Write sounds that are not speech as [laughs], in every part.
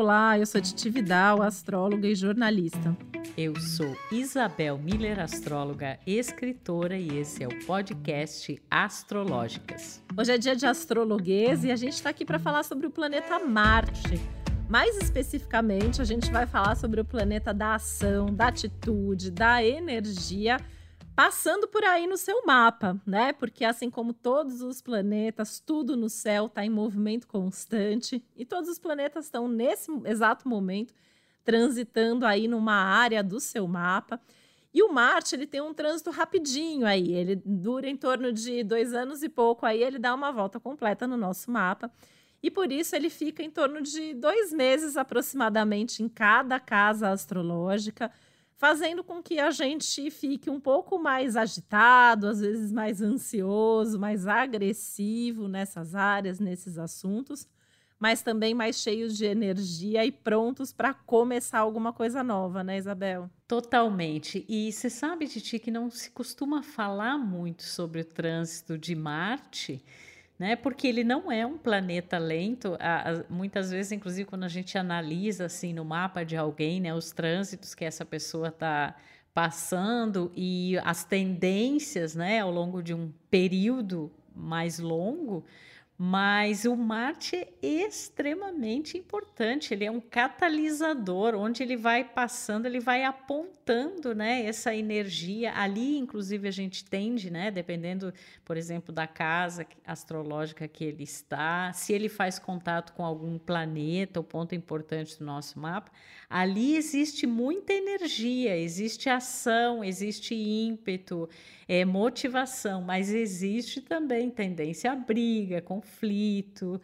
Olá, eu sou Titi Vidal, astróloga e jornalista. Eu sou Isabel Miller, astróloga, escritora e esse é o podcast Astrológicas. Hoje é dia de astrologuês e a gente está aqui para falar sobre o planeta Marte. Mais especificamente, a gente vai falar sobre o planeta da ação, da atitude, da energia passando por aí no seu mapa, né? Porque assim como todos os planetas, tudo no céu está em movimento constante e todos os planetas estão nesse exato momento transitando aí numa área do seu mapa. E o Marte ele tem um trânsito rapidinho aí, ele dura em torno de dois anos e pouco aí, ele dá uma volta completa no nosso mapa. E por isso ele fica em torno de dois meses aproximadamente em cada casa astrológica fazendo com que a gente fique um pouco mais agitado, às vezes mais ansioso, mais agressivo nessas áreas, nesses assuntos, mas também mais cheios de energia e prontos para começar alguma coisa nova, né, Isabel? Totalmente. E você sabe, Titi, que não se costuma falar muito sobre o trânsito de Marte né? Porque ele não é um planeta lento. muitas vezes, inclusive, quando a gente analisa assim no mapa de alguém, né, os trânsitos que essa pessoa está passando e as tendências, né, ao longo de um período mais longo, mas o Marte é extremamente importante, ele é um catalisador, onde ele vai passando, ele vai apontando né, essa energia. Ali, inclusive, a gente tende, né, dependendo, por exemplo, da casa astrológica que ele está, se ele faz contato com algum planeta, o ponto importante do nosso mapa, ali existe muita energia, existe ação, existe ímpeto, é, motivação, mas existe também tendência à briga, conflito conflito,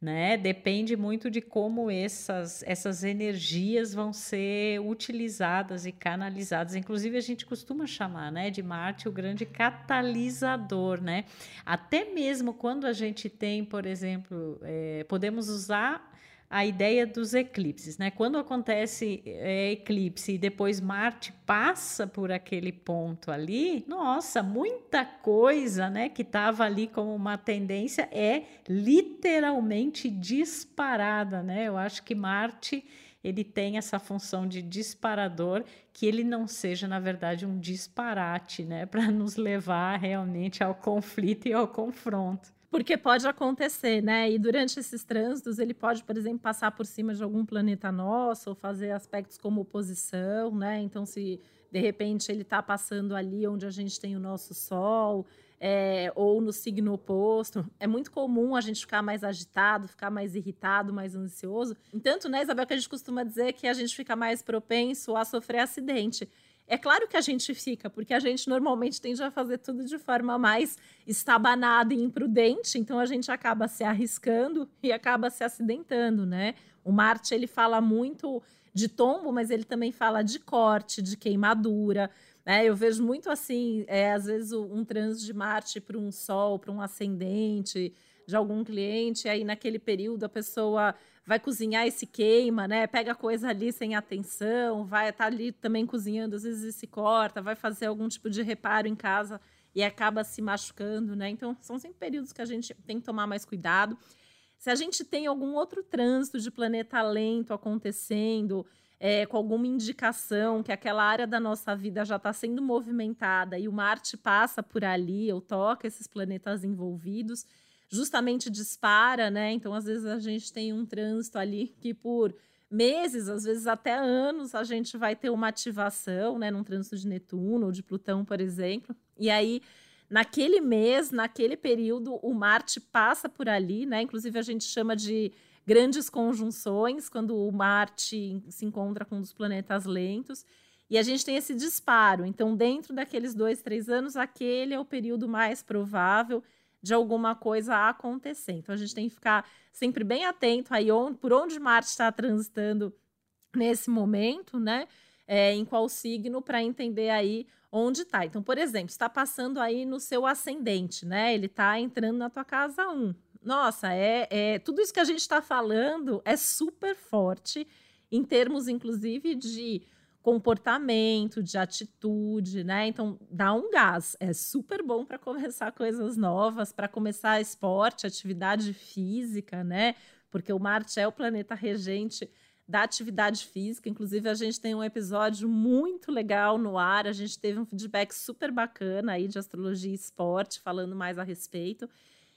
né? Depende muito de como essas, essas energias vão ser utilizadas e canalizadas. Inclusive, a gente costuma chamar né, de Marte o grande catalisador, né? Até mesmo quando a gente tem, por exemplo, é, podemos usar a ideia dos eclipses, né? Quando acontece é, eclipse e depois Marte passa por aquele ponto ali, nossa, muita coisa, né, que estava ali como uma tendência é literalmente disparada, né? Eu acho que Marte ele tem essa função de disparador, que ele não seja, na verdade, um disparate, né, [laughs] para nos levar realmente ao conflito e ao confronto. Porque pode acontecer, né? E durante esses trânsitos, ele pode, por exemplo, passar por cima de algum planeta nosso ou fazer aspectos como oposição, né? Então, se de repente ele está passando ali onde a gente tem o nosso Sol, é, ou no signo oposto, é muito comum a gente ficar mais agitado, ficar mais irritado, mais ansioso. Entanto, né, Isabel, que a gente costuma dizer que a gente fica mais propenso a sofrer acidente. É claro que a gente fica, porque a gente normalmente tende a fazer tudo de forma mais estabanada e imprudente, então a gente acaba se arriscando [laughs] e acaba se acidentando, né? O Marte ele fala muito de tombo, mas ele também fala de corte, de queimadura. Né? Eu vejo muito assim, é, às vezes um trânsito de Marte para um Sol, para um ascendente de algum cliente, aí naquele período a pessoa vai cozinhar e se queima, né? Pega coisa ali sem atenção, vai estar tá ali também cozinhando, às vezes se corta, vai fazer algum tipo de reparo em casa e acaba se machucando, né? Então, são sempre períodos que a gente tem que tomar mais cuidado. Se a gente tem algum outro trânsito de planeta lento acontecendo, é, com alguma indicação que aquela área da nossa vida já está sendo movimentada e o Marte passa por ali, ou toca esses planetas envolvidos, justamente dispara, né? Então, às vezes, a gente tem um trânsito ali que por meses, às vezes até anos, a gente vai ter uma ativação, né? Num trânsito de Netuno ou de Plutão, por exemplo. E aí, naquele mês, naquele período, o Marte passa por ali, né? Inclusive, a gente chama de grandes conjunções, quando o Marte se encontra com um dos planetas lentos. E a gente tem esse disparo. Então, dentro daqueles dois, três anos, aquele é o período mais provável de alguma coisa acontecer. Então a gente tem que ficar sempre bem atento aí onde, por onde Marte está transitando nesse momento, né? É, em qual signo para entender aí onde está. Então, por exemplo, está passando aí no seu ascendente, né? Ele está entrando na tua casa 1. Nossa, é, é tudo isso que a gente está falando é super forte em termos, inclusive, de comportamento, de atitude, né? Então, dá um gás. É super bom para começar coisas novas, para começar esporte, atividade física, né? Porque o Marte é o planeta regente da atividade física. Inclusive, a gente tem um episódio muito legal no ar. A gente teve um feedback super bacana aí de astrologia e esporte, falando mais a respeito.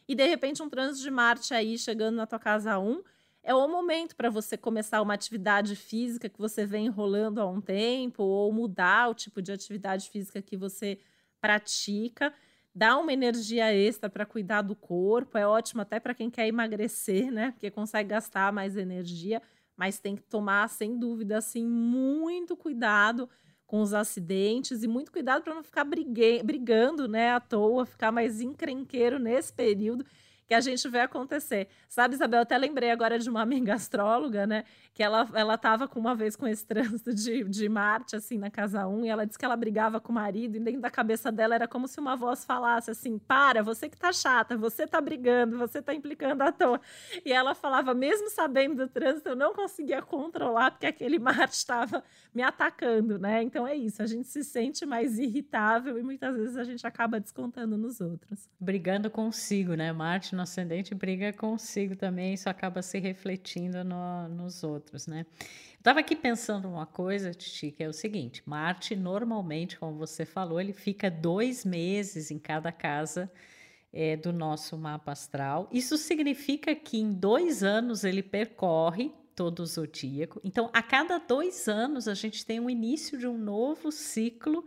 E de repente, um trânsito de Marte aí chegando na tua casa 1 é o momento para você começar uma atividade física que você vem enrolando há um tempo, ou mudar o tipo de atividade física que você pratica. Dá uma energia extra para cuidar do corpo, é ótimo até para quem quer emagrecer, né? Porque consegue gastar mais energia mas tem que tomar, sem dúvida, assim, muito cuidado com os acidentes e muito cuidado para não ficar brigando, né, à toa, ficar mais encrenqueiro nesse período que a gente vê acontecer. Sabe, Isabel, até lembrei agora de uma amiga astróloga, né? Que ela, ela tava com uma vez com esse [laughs] trânsito de, de Marte, assim, na casa 1, e ela disse que ela brigava com o marido, e dentro da cabeça dela era como se uma voz falasse assim: para, você que tá chata, você tá brigando, você tá implicando à toa. E ela falava, mesmo sabendo do trânsito, eu não conseguia controlar, porque aquele [laughs] Marte estava me atacando, né? Então é isso, a gente se sente mais irritável e muitas vezes a gente acaba descontando nos outros. Brigando consigo, né? Marte no ascendente briga consigo também, isso acaba se refletindo no, nos outros, né? Estava aqui pensando uma coisa, Titi, que é o seguinte: Marte, normalmente, como você falou, ele fica dois meses em cada casa é, do nosso mapa astral. Isso significa que em dois anos ele percorre todo o zodíaco. Então, a cada dois anos, a gente tem o início de um novo ciclo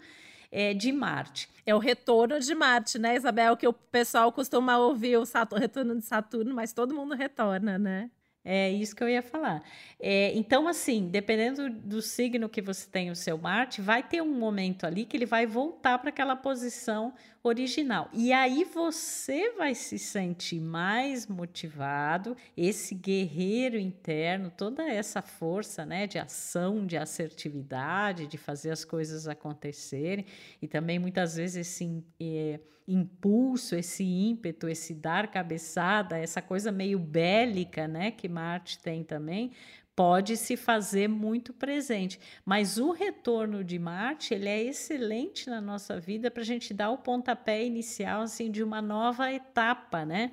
é, de Marte. É o retorno de Marte, né, Isabel? Que o pessoal costuma ouvir o Saturno, retorno de Saturno, mas todo mundo retorna, né? É isso que eu ia falar. É, então, assim, dependendo do signo que você tem o seu Marte, vai ter um momento ali que ele vai voltar para aquela posição original. E aí você vai se sentir mais motivado, esse guerreiro interno, toda essa força, né, de ação, de assertividade, de fazer as coisas acontecerem, e também muitas vezes esse é, impulso, esse ímpeto, esse dar cabeçada, essa coisa meio bélica, né, que Marte tem também, pode se fazer muito presente. Mas o retorno de Marte ele é excelente na nossa vida para a gente dar o pontapé inicial assim de uma nova etapa, né?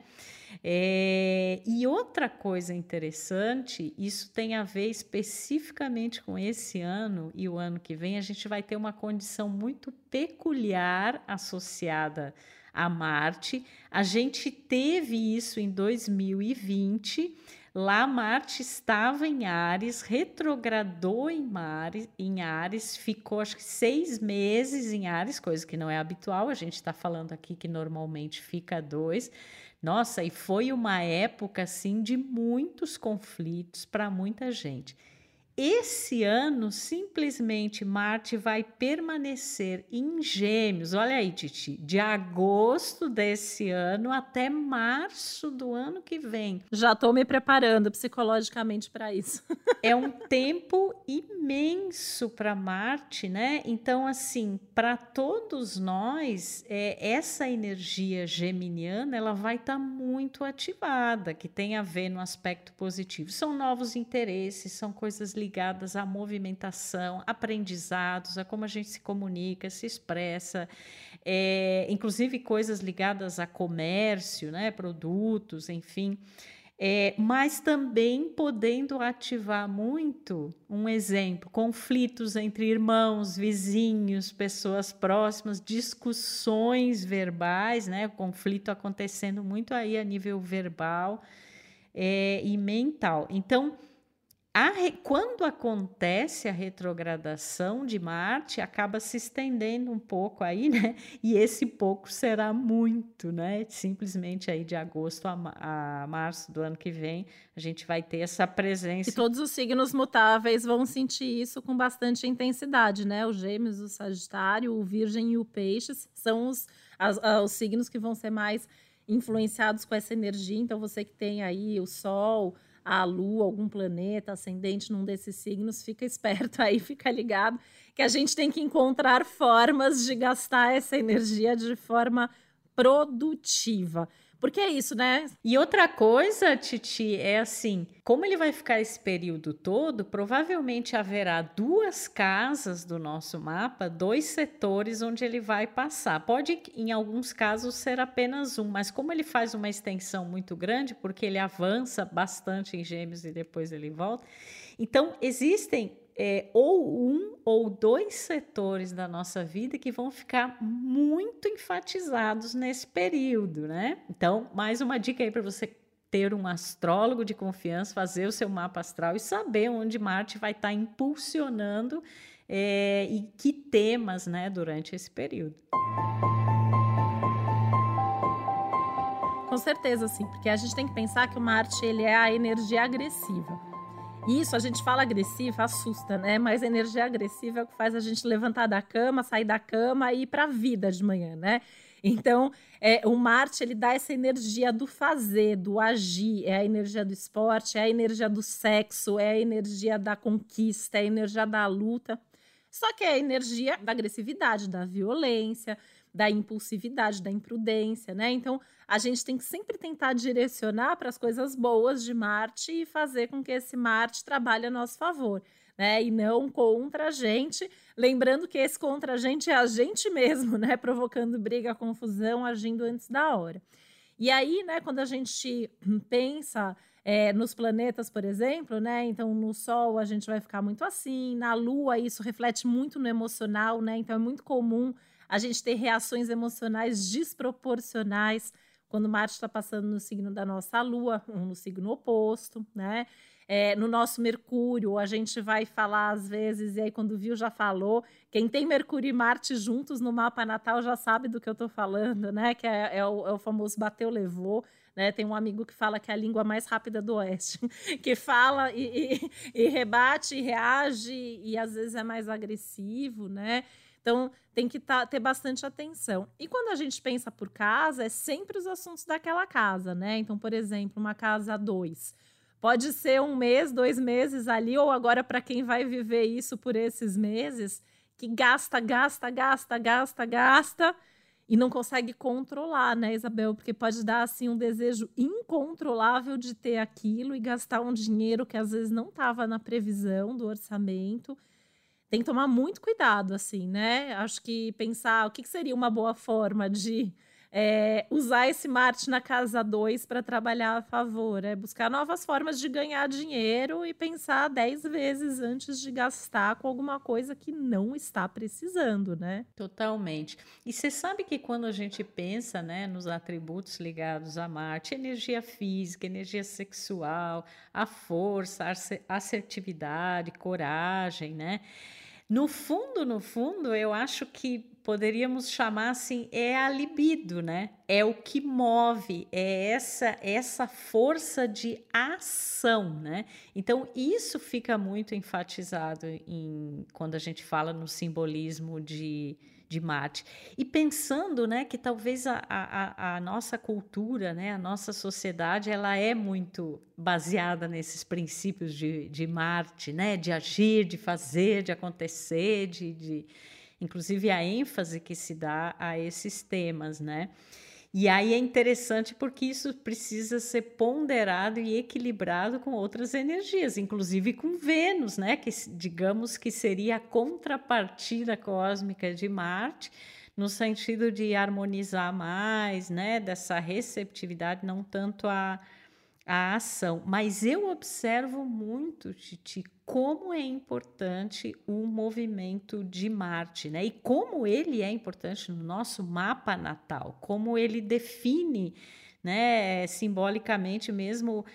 É, e outra coisa interessante, isso tem a ver especificamente com esse ano e o ano que vem, a gente vai ter uma condição muito peculiar associada a Marte. A gente teve isso em 2020 Lá Marte estava em Ares, retrogradou em, Mares, em Ares, ficou acho que seis meses em Ares, coisa que não é habitual. A gente está falando aqui que normalmente fica dois. Nossa, e foi uma época assim de muitos conflitos para muita gente. Esse ano, simplesmente, Marte vai permanecer em Gêmeos. Olha aí, Titi, de agosto desse ano até março do ano que vem. Já estou me preparando psicologicamente para isso. [laughs] é um tempo imenso para Marte, né? Então, assim, para todos nós, é, essa energia geminiana ela vai estar tá muito ativada, que tem a ver no aspecto positivo. São novos interesses, são coisas ligadas à movimentação, aprendizados, a como a gente se comunica, se expressa, é, inclusive coisas ligadas a comércio, né, produtos, enfim. É, mas também podendo ativar muito, um exemplo, conflitos entre irmãos, vizinhos, pessoas próximas, discussões verbais, né? Conflito acontecendo muito aí a nível verbal é, e mental. Então, Re... quando acontece a retrogradação de Marte, acaba se estendendo um pouco aí, [laughs] né? E esse pouco será muito, né? Simplesmente aí de agosto a, a março do ano que vem, a gente vai ter essa presença. E todos os signos mutáveis vão sentir isso com bastante intensidade, né? Os Gêmeos, o Sagitário, o Virgem e o Peixes são os, as, os signos que vão ser mais influenciados com essa energia. Então, você que tem aí o Sol a Lua, algum planeta ascendente num desses signos, fica esperto aí, [laughs] fica ligado, que a gente tem que encontrar formas de gastar essa energia de forma produtiva. Porque é isso, né? E outra coisa, Titi, é assim: como ele vai ficar esse período todo, provavelmente haverá duas casas do nosso mapa, dois setores onde ele vai passar. Pode, em alguns casos, ser apenas um, mas como ele faz uma extensão muito grande, porque ele avança bastante em Gêmeos e depois ele volta. Então, existem é, ou um ou dois setores da nossa vida que vão ficar muito enfatizados nesse período, né? Então, mais uma dica aí para você ter um astrólogo de confiança, fazer o seu mapa astral e saber onde Marte vai estar tá impulsionando é, e que temas, né, durante esse período. Com certeza, sim, porque a gente tem que pensar que o Marte ele é a energia agressiva. Isso, a gente fala agressiva, assusta, né? Mas energia agressiva é o que faz a gente levantar da cama, sair da cama e ir para a vida de manhã, né? Então, é, o Marte ele dá essa energia do fazer, do agir, é a energia do esporte, é a energia do sexo, é a energia da conquista, é a energia da luta. Só que é a energia da agressividade, da violência, da impulsividade, da imprudência, né? Então, a gente tem que sempre tentar direcionar para as coisas boas de Marte e fazer com que esse Marte trabalhe a nosso favor. Né, e não contra a gente. Lembrando que esse contra a gente é a gente mesmo, [laughs] né? Provocando briga, confusão, agindo antes da hora. E aí, né, quando a gente [clears throat] pensa é, nos planetas, por exemplo, né? Então, no Sol a gente vai ficar muito assim, na Lua isso reflete muito no emocional, né? Então é muito comum a gente ter reações emocionais desproporcionais quando Marte está passando no signo da nossa Lua, ou no signo oposto, né? É, no nosso Mercúrio, a gente vai falar às vezes, e aí quando viu já falou. Quem tem Mercúrio e Marte juntos no mapa natal já sabe do que eu estou falando, né? Que é, é, o, é o famoso bateu, levou. Né? Tem um amigo que fala que é a língua mais rápida do Oeste, [laughs] que fala e, e, e rebate, e reage, e às vezes é mais agressivo, né? Então, tem que tá, ter bastante atenção. E quando a gente pensa por casa, é sempre os assuntos daquela casa, né? Então, por exemplo, uma casa dois. Pode ser um mês, dois meses ali, ou agora para quem vai viver isso por esses meses, que gasta, gasta, gasta, gasta, gasta e não consegue controlar, né, Isabel? Porque pode dar assim um desejo incontrolável de ter aquilo e gastar um dinheiro que às vezes não estava na previsão do orçamento tem que tomar muito cuidado, assim, né? Acho que pensar o que, que seria uma boa forma de é, usar esse Marte na casa 2 para trabalhar a favor, é buscar novas formas de ganhar dinheiro e pensar 10 vezes antes de gastar com alguma coisa que não está precisando, né? Totalmente. E você sabe que quando a gente pensa né, nos atributos ligados a Marte, energia física, energia sexual, a força, a assertividade, coragem, né? No fundo, no fundo, eu acho que poderíamos chamar assim, é a libido, né? É o que move, é essa essa força de ação, né? Então isso fica muito enfatizado em quando a gente fala no simbolismo de de Marte. E pensando né, que talvez a, a, a, nossa cultura, né, a nossa sociedade, ela é muito baseada nesses princípios de, de Marte, né, de agir, de fazer, de acontecer, de, de inclusive a ênfase que se dá a esses temas, né? E aí é interessante porque isso precisa ser ponderado e equilibrado com outras energias, inclusive com Vênus, né? Que digamos que seria a contrapartida cósmica de Marte, no sentido de harmonizar mais, né? Dessa receptividade, não tanto a a ação. Mas eu observo muito, Titi, como é importante o movimento de Marte, né? E como ele é importante no nosso mapa natal, como ele define, né, simbolicamente mesmo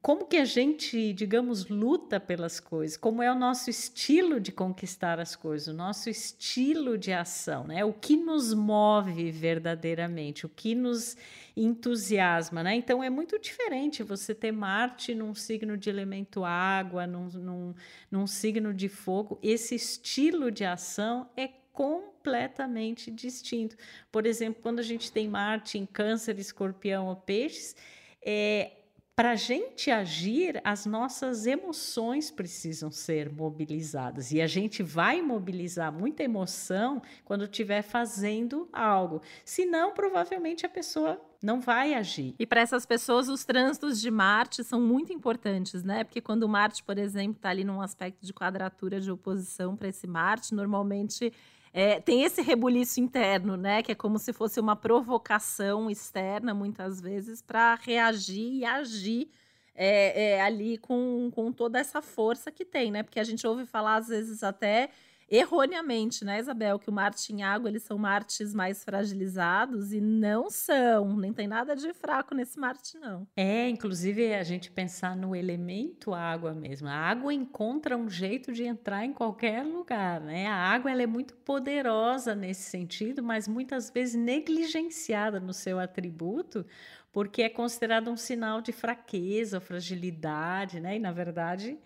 como que a gente, digamos, luta pelas coisas, como é o nosso estilo de conquistar as coisas, o nosso estilo de ação, né? O que nos move verdadeiramente, o que nos entusiasma, né? Então é muito diferente você ter Marte num signo de elemento água, num, num, num signo de fogo. Esse estilo de ação é completamente distinto. Por exemplo, quando a gente tem Marte em Câncer, Escorpião ou Peixes, é, para a gente agir, as nossas emoções precisam ser mobilizadas. E a gente vai mobilizar muita emoção quando estiver fazendo algo. Senão, provavelmente a pessoa não vai agir. E para essas pessoas, os trânsitos de Marte são muito importantes, né? Porque quando Marte, por exemplo, está ali num aspecto de quadratura de oposição para esse Marte, normalmente é, tem esse rebuliço interno, né? Que é como se fosse uma provocação externa, muitas vezes, para reagir e agir é, é, ali com, com toda essa força que tem, né? Porque a gente ouve falar, às vezes, até erroneamente, né, Isabel, que o Marte em água eles são Martes mais fragilizados e não são, nem tem nada de fraco nesse Marte não. É, inclusive a gente pensar no elemento água mesmo. A água encontra um jeito de entrar em qualquer lugar, né? A água ela é muito poderosa nesse sentido, mas muitas vezes negligenciada no seu atributo, porque é considerado um sinal de fraqueza, fragilidade, né? E na verdade,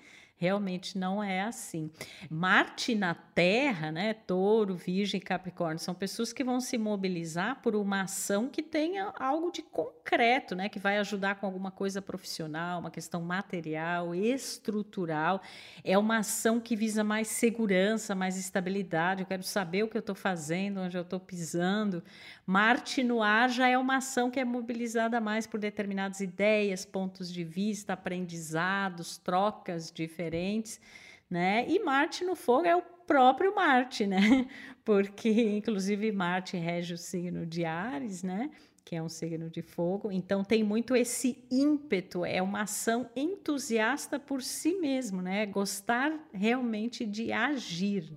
Realmente não é assim. Marte na Terra, né, Touro, Virgem, Capricórnio, são pessoas que vão se mobilizar por uma ação que tenha algo de concreto, né, que vai ajudar com alguma coisa profissional, uma questão material, estrutural. É uma ação que visa mais segurança, mais estabilidade. Eu quero saber o que eu estou fazendo, onde eu estou pisando. Marte no ar já é uma ação que é mobilizada mais por determinadas ideias, pontos de vista, aprendizados, trocas diferentes diferentes, né? E Marte no fogo é o próprio Marte, né? [laughs] Porque inclusive Marte rege o signo de Ares, né? Que é um signo de fogo. Então tem muito esse ímpeto, é uma ação entusiasta por si mesmo, né? Gostar realmente de agir.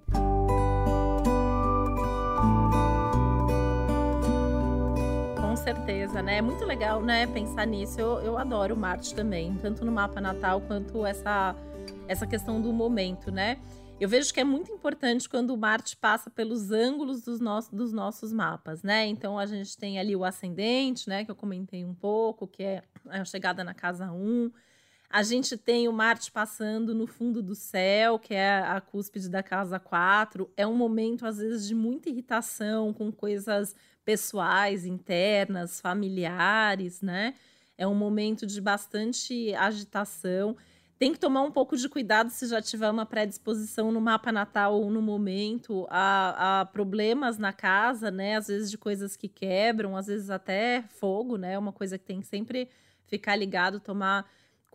Com certeza, né? É muito legal, né? Pensar nisso. Eu, eu adoro Marte também, tanto no mapa natal quanto essa essa questão do momento, né? Eu vejo que é muito importante quando o Marte passa pelos ângulos dos, nossos, dos nossos mapas, né? Então a gente tem ali o ascendente, né? Que eu comentei um pouco, que é a chegada na casa 1. A gente tem o Marte passando no fundo do céu, que é a cúspide da casa 4. É um momento, às vezes, de muita irritação com coisas pessoais, internas, familiares, né? É um momento de bastante agitação. Tem que tomar um pouco de cuidado se já tiver uma predisposição no mapa natal ou no momento a, a, problemas na casa, né? Às vezes de coisas que quebram, às vezes até fogo, né? Uma coisa que tem que sempre ficar ligado, tomar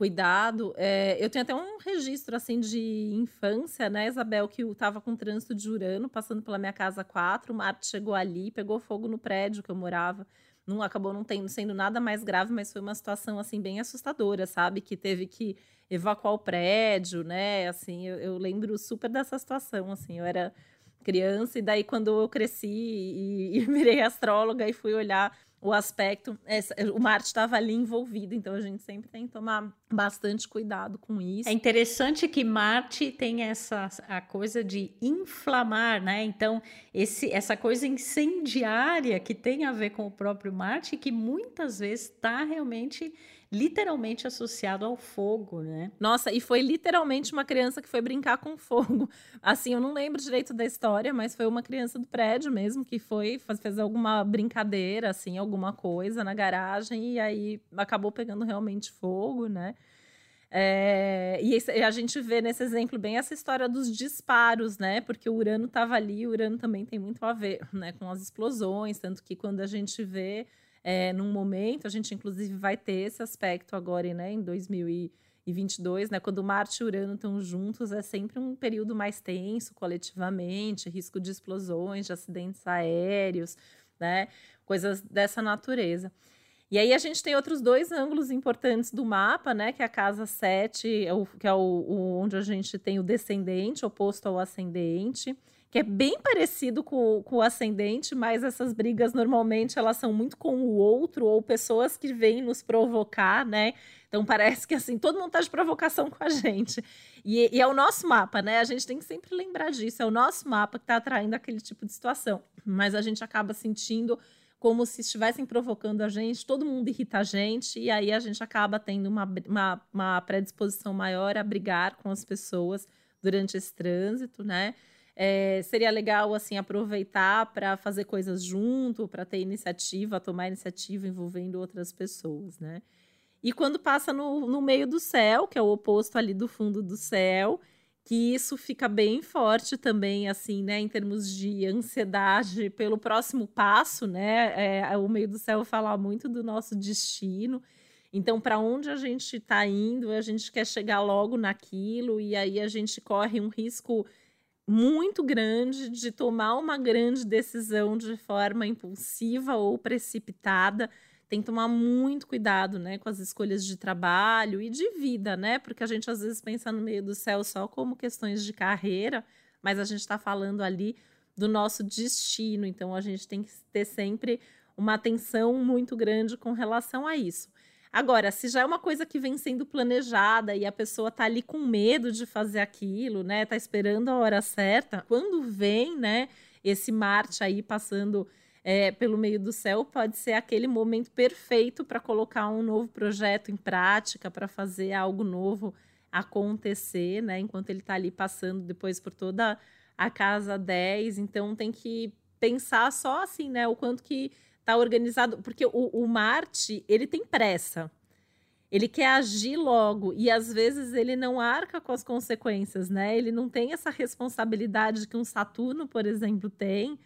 cuidado. É, eu tenho até um registro assim de infância, né, Isabel, que eu estava com trânsito de Urano passando pela minha casa 4, o Marte chegou ali, pegou fogo no prédio que eu morava. Não acabou não tendo, sendo nada mais grave, mas foi uma situação assim bem assustadora, sabe? Que teve que evacuar o prédio, né? Assim, eu, eu lembro super dessa situação, assim, eu era criança e daí quando eu cresci e, e [laughs] virei astróloga e fui olhar o aspecto, o Marte estava ali envolvido, então a gente sempre tem que tomar bastante cuidado com isso. É interessante que Marte tem essa a coisa de inflamar, né? Então, esse, essa coisa incendiária que tem a ver com o próprio Marte, que muitas vezes está realmente literalmente associado ao fogo, né? Nossa, e foi literalmente uma criança que foi brincar com fogo. [laughs] Assim, eu não lembro direito da história, mas foi uma criança do prédio mesmo que foi, fez alguma brincadeira, assim, alguma coisa na garagem e aí acabou pegando realmente fogo, né? É, e a gente vê nesse exemplo bem essa história dos disparos, né? Porque o Urano estava ali, o Urano também tem muito a ver né, com as explosões, tanto que quando a gente vê é, num momento, a gente inclusive vai ter esse aspecto agora, né, em 2022, né, quando Marte e Urano estão juntos, é sempre um período mais tenso coletivamente, risco de explosões, de acidentes aéreos, né, coisas dessa natureza. E aí a gente tem outros dois ângulos importantes do mapa, né? Que é a casa 7, é que é o, o, onde a gente tem o descendente oposto ao ascendente que é bem parecido com, com o ascendente, mas essas brigas normalmente elas são muito com o outro ou pessoas que vêm nos provocar, né? Então parece que assim, todo mundo tá de provocação com a gente. E, e, é o nosso mapa, né? A gente tem que sempre lembrar disso. É o nosso mapa que está atraindo aquele tipo de situação. Mas a gente acaba sentindo como se estivessem provocando a gente, todo mundo irrita a gente, e aí a gente acaba tendo uma, uma, uma predisposição maior a brigar com as pessoas durante esse trânsito, né? É, seria legal assim aproveitar para fazer coisas junto, para ter iniciativa, tomar iniciativa envolvendo outras pessoas, né? e quando passa no, no meio do céu, que é o oposto ali do fundo do céu, que isso fica bem forte também, assim, né, em termos de ansiedade pelo próximo passo, né? É, o meio do céu fala muito do nosso destino. Então, para onde a gente está indo, a gente quer chegar logo naquilo, e aí a gente corre um risco muito grande de tomar uma grande decisão de forma impulsiva ou precipitada tem que tomar muito cuidado, né, com as escolhas de trabalho e de vida, né? Porque a gente às vezes pensa no meio do céu só como questões de carreira, mas a gente está falando ali do nosso destino, então a gente tem que ter sempre uma atenção muito grande com relação a isso. Agora, se já é uma coisa que vem sendo planejada e a pessoa tá ali com medo de fazer aquilo, né? Tá esperando a hora certa, quando vem, né, esse Marte aí passando é, pelo meio do céu pode ser aquele momento perfeito para colocar um novo projeto em prática, para fazer algo novo acontecer, né? Enquanto ele está ali passando depois por toda a casa 10. Então tem que pensar só assim, né? O quanto que está organizado. Porque o, o Marte, ele tem pressa. Ele quer agir logo e às vezes ele não arca com as consequências, né? Ele não tem essa responsabilidade que um Saturno, por exemplo, tem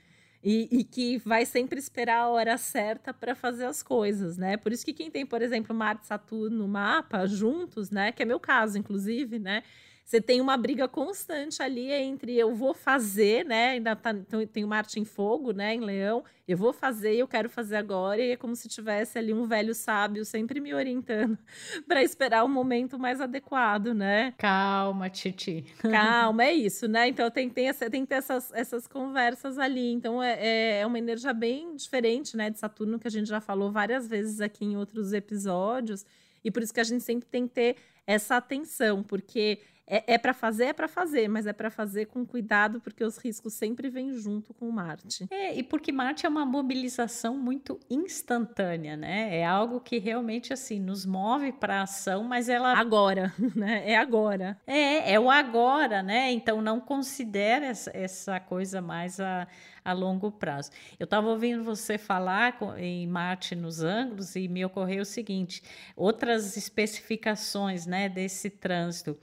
e, e, que vai sempre esperar a hora certa para fazer as coisas, né? Por isso que quem tem, por exemplo, Marte e Saturno no mapa juntos, né? Que é meu caso, inclusive, né? Você tem uma briga constante ali entre eu vou fazer, né? Ainda tá, então, tem o Marte em Fogo, né? Em Leão, eu vou fazer, eu quero fazer agora, e é como se tivesse ali um velho sábio sempre me orientando [laughs] para esperar o momento mais adequado, né? Calma, Titi. Calma, é [laughs] isso, né? Então tem, tem, essa, tem que ter essas, essas conversas ali. Então é, é, é uma energia bem diferente, né? De Saturno, que a gente já falou várias vezes aqui em outros episódios. E por isso que a gente sempre tem que ter essa atenção, porque é, é para fazer, é para fazer, mas é para fazer com cuidado, porque os riscos sempre vêm junto com Marte. É, e porque Marte é uma mobilização muito instantânea, né? É algo que realmente, assim, nos move para ação, mas ela. Agora, [laughs] né? É agora. É, é o agora, né? Então não considere essa, essa coisa mais a, a longo prazo. Eu estava ouvindo você falar em Marte nos ângulos e me ocorreu o seguinte: outras especificações né, desse trânsito.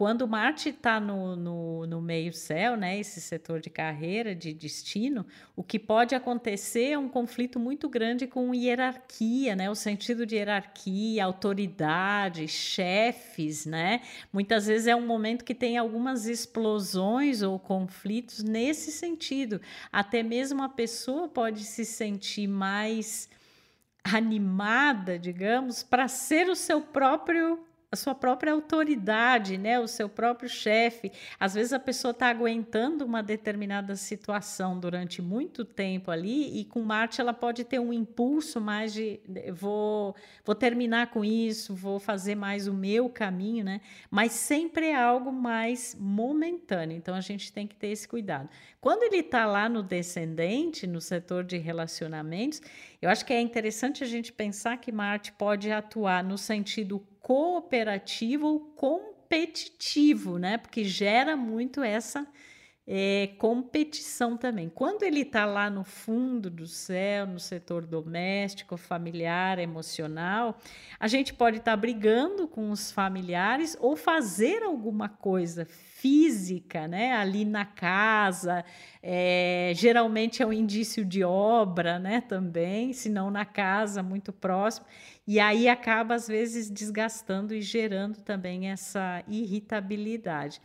Quando Marte está no, no, no meio-céu, né, esse setor de carreira, de destino, o que pode acontecer é um conflito muito grande com hierarquia, né, o sentido de hierarquia, autoridade, chefes. Né? Muitas vezes é um momento que tem algumas explosões ou conflitos nesse sentido. Até mesmo a pessoa pode se sentir mais animada, digamos, para ser o seu próprio a sua própria autoridade, né? O seu próprio chefe. Às vezes a pessoa está aguentando uma determinada situação durante muito tempo ali e com Marte ela pode ter um impulso mais de vou, vou terminar com isso, vou fazer mais o meu caminho, né? Mas sempre é algo mais momentâneo. Então a gente tem que ter esse cuidado. Quando ele está lá no descendente, no setor de relacionamentos, eu acho que é interessante a gente pensar que Marte pode atuar no sentido cooperativo ou competitivo, né? Porque gera muito essa é, competição também. Quando ele está lá no fundo do céu, no setor doméstico, familiar, emocional, a gente pode estar tá brigando com os familiares ou fazer alguma coisa física, né? Ali na casa, é, geralmente é um indício de obra, né? Também, se não na casa, muito próximo. E aí acaba, às vezes, desgastando e gerando também essa irritabilidade.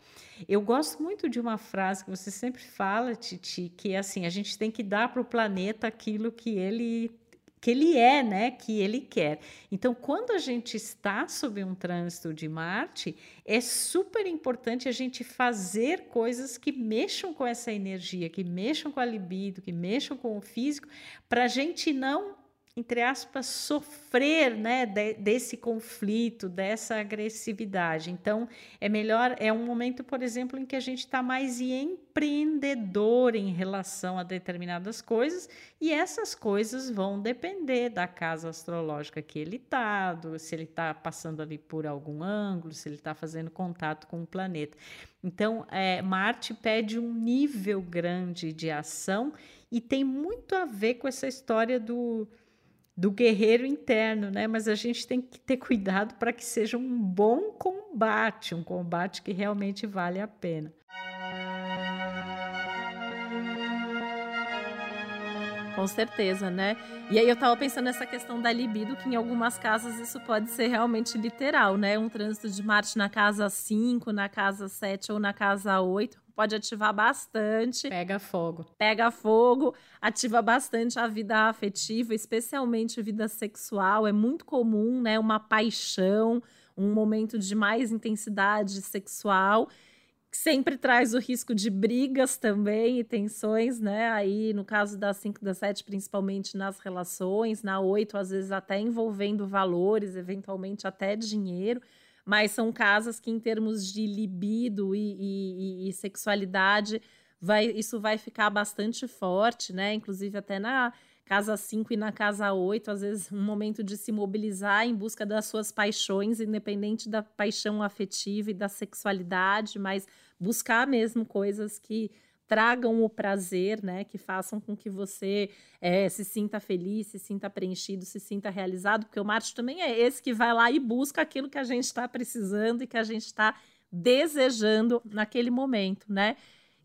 Eu gosto muito de uma frase que você sempre fala, Titi, que é assim: a gente tem que dar para o planeta aquilo que ele que ele é, né, que ele quer. Então, quando a gente está sob um trânsito de Marte, é super importante a gente fazer coisas que mexam com essa energia, que mexam com a libido, que mexam com o físico, para a gente não entre aspas, sofrer né, de, desse conflito, dessa agressividade. Então, é melhor, é um momento, por exemplo, em que a gente está mais empreendedor em relação a determinadas coisas, e essas coisas vão depender da casa astrológica que ele está, se ele está passando ali por algum ângulo, se ele está fazendo contato com o planeta. Então, é, Marte pede um nível grande de ação e tem muito a ver com essa história do do guerreiro interno, né? Mas a gente tem que ter cuidado para que seja um bom combate, um combate que realmente vale a pena. Com certeza, né? E aí eu tava pensando nessa questão da libido, que em algumas casas isso pode ser realmente literal, né? Um trânsito de Marte na casa 5, na casa 7 ou na casa 8 pode ativar bastante. Pega fogo. Pega fogo, ativa bastante a vida afetiva, especialmente a vida sexual. É muito comum, né? Uma paixão, um momento de mais intensidade sexual sempre traz o risco de brigas também e tensões, né? Aí, no caso da 5 da 7, principalmente nas relações, na 8, às vezes até envolvendo valores, eventualmente até dinheiro, mas são casas que, em termos de libido e, e, e sexualidade, vai, isso vai ficar bastante forte, né? Inclusive, até na casa 5 e na casa 8, às vezes um momento de se mobilizar em busca das suas paixões, independente da paixão afetiva e da sexualidade, mas buscar mesmo coisas que tragam o prazer, né? Que façam com que você é, se sinta feliz, se sinta preenchido, se sinta realizado, porque o Marte também é esse que vai lá e busca aquilo que a gente está precisando e que a gente está desejando naquele momento, né?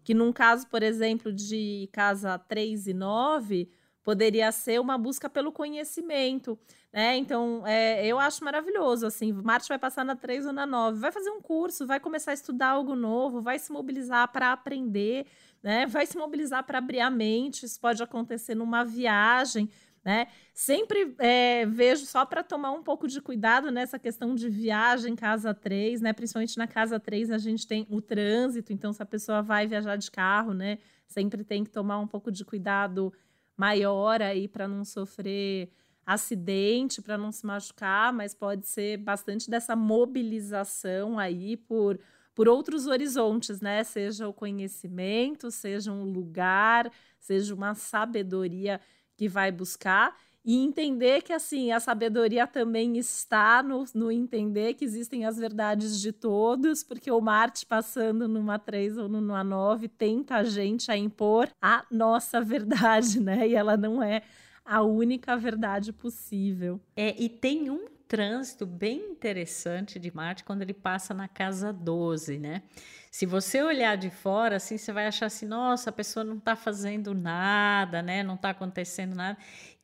Que num caso, por exemplo, de casa 3 e 9, poderia ser uma busca pelo conhecimento, né? Então, é, eu acho maravilhoso, assim, Marte vai passar na 3 ou na 9, vai fazer um curso, vai começar a estudar algo novo, vai se mobilizar para aprender, né? Vai se mobilizar para abrir a mente, isso pode acontecer numa viagem, né? Sempre é, vejo só para tomar um pouco de cuidado nessa questão de viagem casa 3, né? Principalmente na casa 3 a gente tem o trânsito, então se a pessoa vai viajar de carro, né? Sempre tem que tomar um pouco de cuidado maior aí para não sofrer acidente, para não se machucar, mas pode ser bastante dessa mobilização aí por, por outros horizontes, né? Seja o conhecimento, seja um lugar, seja uma sabedoria que vai buscar e entender que assim a sabedoria também está no, no entender que existem as verdades de todos, porque o Marte passando numa 3 ou numa 9 tenta a gente a impor a nossa [laughs] verdade, né? E ela não é a única verdade possível. É, e tem um trânsito bem interessante de Marte quando ele passa na casa 12, né? Se você olhar de fora, assim, você vai achar assim, nossa, a pessoa não está fazendo nada, né? Não está acontecendo nada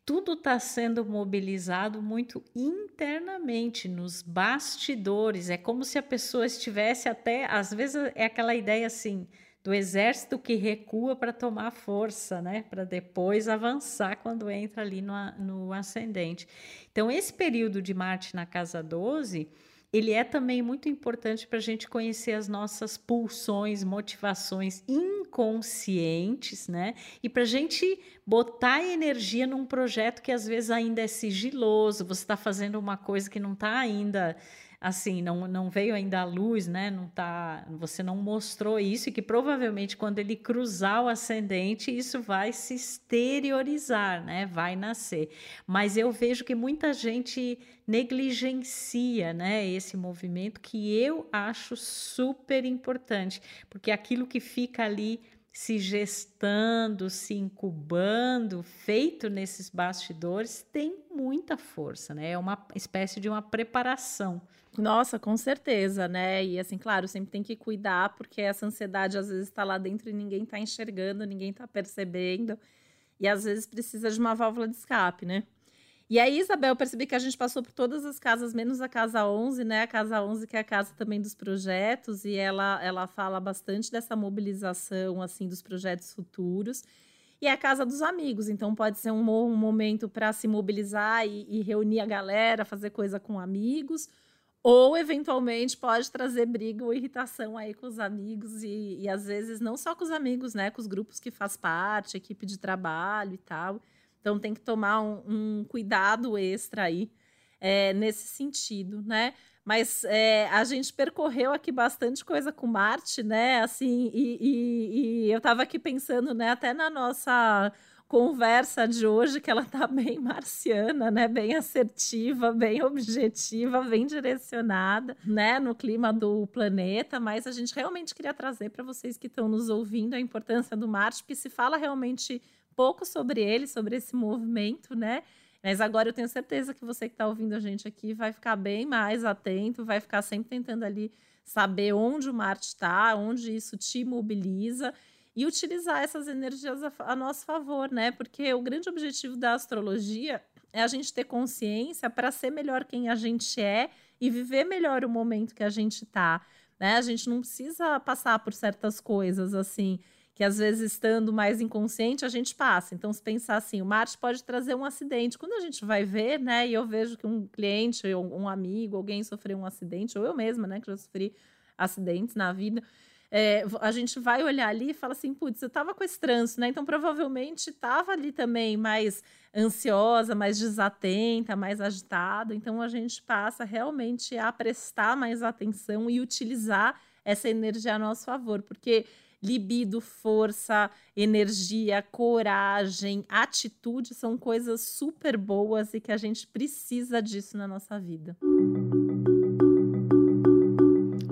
tudo está sendo mobilizado muito internamente, nos bastidores. É como se a pessoa estivesse até. Às vezes é aquela ideia assim do exército que recua para tomar força, né? Para depois avançar quando entra ali no, no ascendente. Então, esse período de Marte na casa 12 ele é também muito importante para a gente conhecer as nossas pulsões, motivações inconscientes, né? E para a gente botar energia num projeto que às vezes ainda é sigiloso, você está fazendo uma coisa que não está ainda assim, não, não veio ainda à luz, né? Não tá, você não mostrou isso e que provavelmente quando ele cruzar o ascendente, isso vai se exteriorizar, né? Vai nascer. Mas eu vejo que muita gente negligencia, né, esse movimento que eu acho super importante, porque aquilo que fica ali se gestando, se incubando, feito nesses bastidores, tem muita força, né? É uma espécie de uma preparação nossa, com certeza, né? E assim, claro, sempre tem que cuidar, porque essa ansiedade às vezes está lá dentro e ninguém está enxergando, ninguém está percebendo. E às vezes precisa de uma válvula de escape, né? E aí, Isabel, eu percebi que a gente passou por todas as casas, menos a casa 11, né? A casa 11, que é a casa também dos projetos, e ela, ela fala bastante dessa mobilização, assim, dos projetos futuros. E é a casa dos amigos, então pode ser um, um momento para se mobilizar e, e reunir a galera, fazer coisa com amigos ou, eventualmente, pode trazer briga ou irritação aí com os amigos e, e, às vezes, não só com os amigos, né? Com os grupos que faz parte, equipe de trabalho e tal. Então, tem que tomar um, um cuidado extra aí é, nesse sentido, né? Mas é, a gente percorreu aqui bastante coisa com Marte, né? Assim, e, e, e eu estava aqui pensando, né? Até na nossa conversa de hoje, que ela tá [laughs] bem marciana, né? Bem assertiva, bem objetiva, bem direcionada, né? No clima do planeta, mas a gente realmente queria trazer para vocês que estão nos ouvindo a importância do Marte, porque se fala realmente pouco sobre ele, sobre esse movimento, né? Mas agora eu tenho certeza que você que está ouvindo a gente aqui vai ficar bem mais atento, vai ficar sempre tentando ali saber onde o Marte está, onde isso te mobiliza e utilizar essas energias a, a nosso favor, né? Porque o grande objetivo da astrologia é a gente ter consciência para ser melhor quem a gente é e viver melhor o momento que a gente está. Né? A gente não precisa passar por certas coisas assim que às vezes estando mais inconsciente a gente passa. Então, se pensar assim, o Marte pode trazer um acidente. Quando a gente vai ver, né, e eu vejo que um cliente, um amigo, alguém sofreu um acidente, ou eu mesma, né, que já sofri acidentes na vida, é, a gente vai olhar ali e fala assim, putz, eu estava com esse trânsito, né? Então, provavelmente estava ali também mais ansiosa, mais desatenta, mais agitada. Então, a gente passa realmente a prestar mais atenção e utilizar essa energia a nosso favor, porque libido, força, energia, coragem, atitude são coisas super boas e que a gente precisa disso na nossa vida.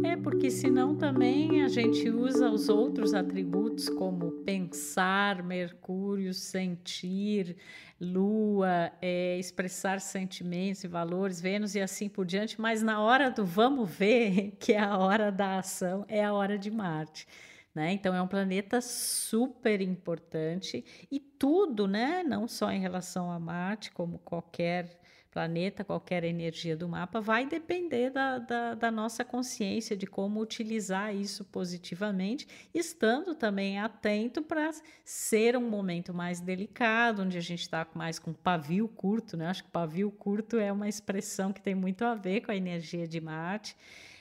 É porque senão também a gente usa os outros atributos como pensar, Mercúrio, sentir, Lua, é, expressar sentimentos e valores, Vênus e assim por diante, mas na hora do vamos ver, [laughs] que é a hora da ação, é a hora de Marte. Né? Então é um planeta super importante e tudo, né? Não só em relação a Marte, como qualquer planeta, qualquer energia do mapa, vai depender da, da, da, nossa consciência de como utilizar isso positivamente, estando também atento para ser um momento mais delicado, onde a gente está mais com pavio curto, né? Acho que pavio curto é uma expressão que tem muito a ver com a energia de Marte,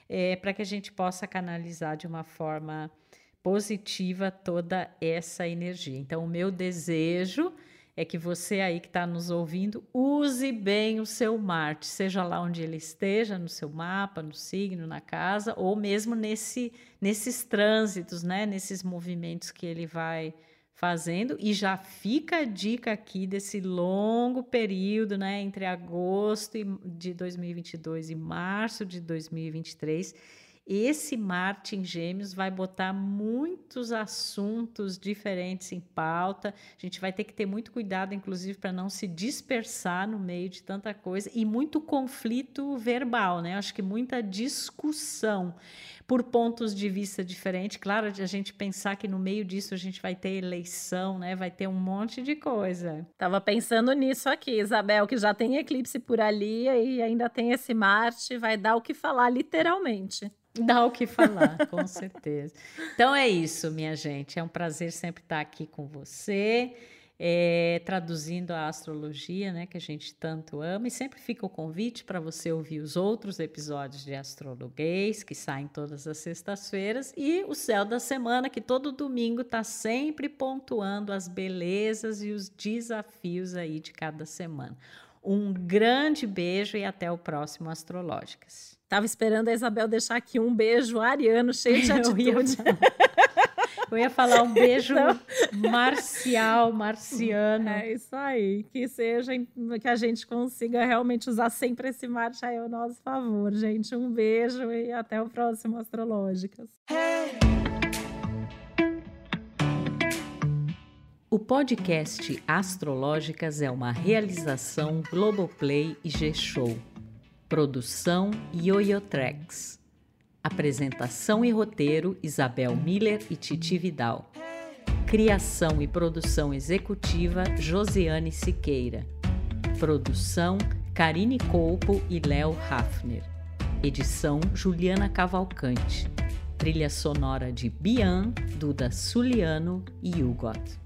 é, para que a gente possa canalizar de uma forma positiva toda essa energia. Então, o meu desejo é que você aí que está nos ouvindo use bem o seu Marte, seja lá onde ele esteja, no seu mapa, no signo, na casa, ou mesmo nesse, nesses trânsitos, né? nesses movimentos que ele vai fazendo. E já fica a dica aqui desse longo período né? entre agosto de 2022 e março de 2023 esse Marte em Gêmeos vai botar muitos assuntos diferentes em pauta. A gente vai ter que ter muito cuidado, inclusive, para não se dispersar no meio de tanta coisa e muito conflito verbal, né? Acho que muita discussão por pontos de vista diferentes. Claro, a gente pensar que no meio disso a gente vai ter eleição, né? Vai ter um monte de coisa. Tava pensando nisso aqui, Isabel, que já tem eclipse por ali e ainda tem esse Marte, vai dar o que falar literalmente. [laughs] Dá o que falar, com certeza. Então é isso, minha gente. É um prazer sempre estar aqui com você, é, traduzindo a astrologia, né, que a gente tanto ama. E sempre fica o convite para você ouvir os outros episódios de Astrologuês, que saem todas as sextas-feiras, e o Céu da Semana, que todo domingo está sempre pontuando as belezas e os desafios aí de cada semana. Um grande beijo e até o próximo Astrológicas. Tava esperando a Isabel deixar aqui um beijo ariano, cheio de atitude. Eu [laughs] ia, eu ia falar um beijo Não. marcial, marciano. É isso aí. Que seja, que a gente consiga realmente usar sempre esse Marte aí ao nosso favor, gente. Um beijo e até o próximo Astrológicas. O podcast Astrológicas é uma realização Globoplay e G-Show. Produção Yoyotreks. Apresentação e roteiro Isabel Miller e Titi Vidal. Criação e produção executiva Josiane Siqueira. Produção Karine Colpo e Léo Hafner. Edição Juliana Cavalcante. Trilha sonora de Bian, Duda Suliano e Hugot.